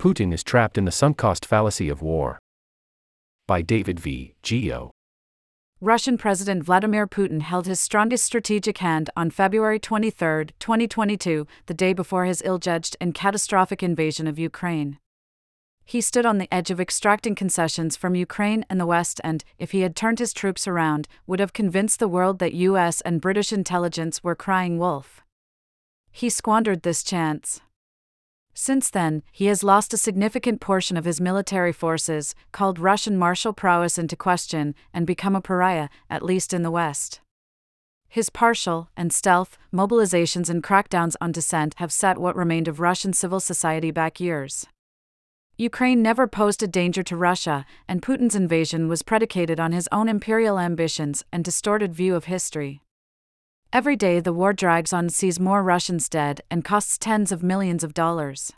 Putin is trapped in the sunk cost fallacy of war. By David V. Gioe. Russian President Vladimir Putin held his strongest strategic hand on February 23, 2022, the day before his ill judged and catastrophic invasion of Ukraine. He stood on the edge of extracting concessions from Ukraine and the West, and, if he had turned his troops around, would have convinced the world that US and British intelligence were crying wolf. He squandered this chance. Since then, he has lost a significant portion of his military forces, called Russian martial prowess into question, and become a pariah, at least in the West. His partial and stealth mobilizations and crackdowns on dissent have set what remained of Russian civil society back years. Ukraine never posed a danger to Russia, and Putin's invasion was predicated on his own imperial ambitions and distorted view of history. Every day the war drags on, sees more Russians dead, and costs tens of millions of dollars.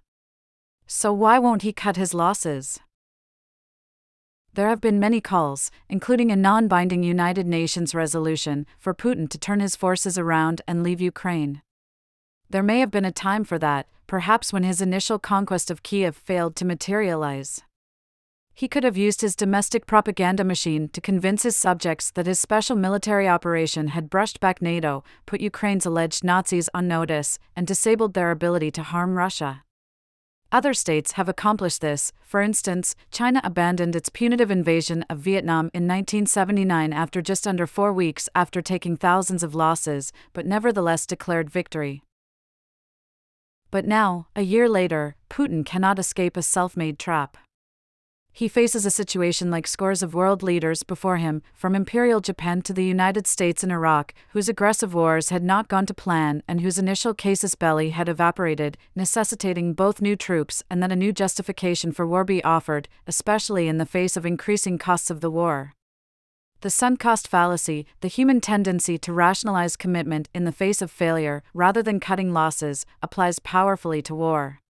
So why won't he cut his losses? There have been many calls, including a non binding United Nations resolution, for Putin to turn his forces around and leave Ukraine. There may have been a time for that, perhaps when his initial conquest of Kiev failed to materialize. He could have used his domestic propaganda machine to convince his subjects that his special military operation had brushed back NATO, put Ukraine's alleged Nazis on notice, and disabled their ability to harm Russia. Other states have accomplished this. For instance, China abandoned its punitive invasion of Vietnam in 1979 after just under four weeks after taking thousands of losses, but nevertheless declared victory. But now, a year later, Putin cannot escape a self made trap he faces a situation like scores of world leaders before him, from Imperial Japan to the United States and Iraq, whose aggressive wars had not gone to plan and whose initial casus belli had evaporated, necessitating both new troops and then a new justification for war be offered, especially in the face of increasing costs of the war. The sunk cost fallacy, the human tendency to rationalize commitment in the face of failure rather than cutting losses, applies powerfully to war.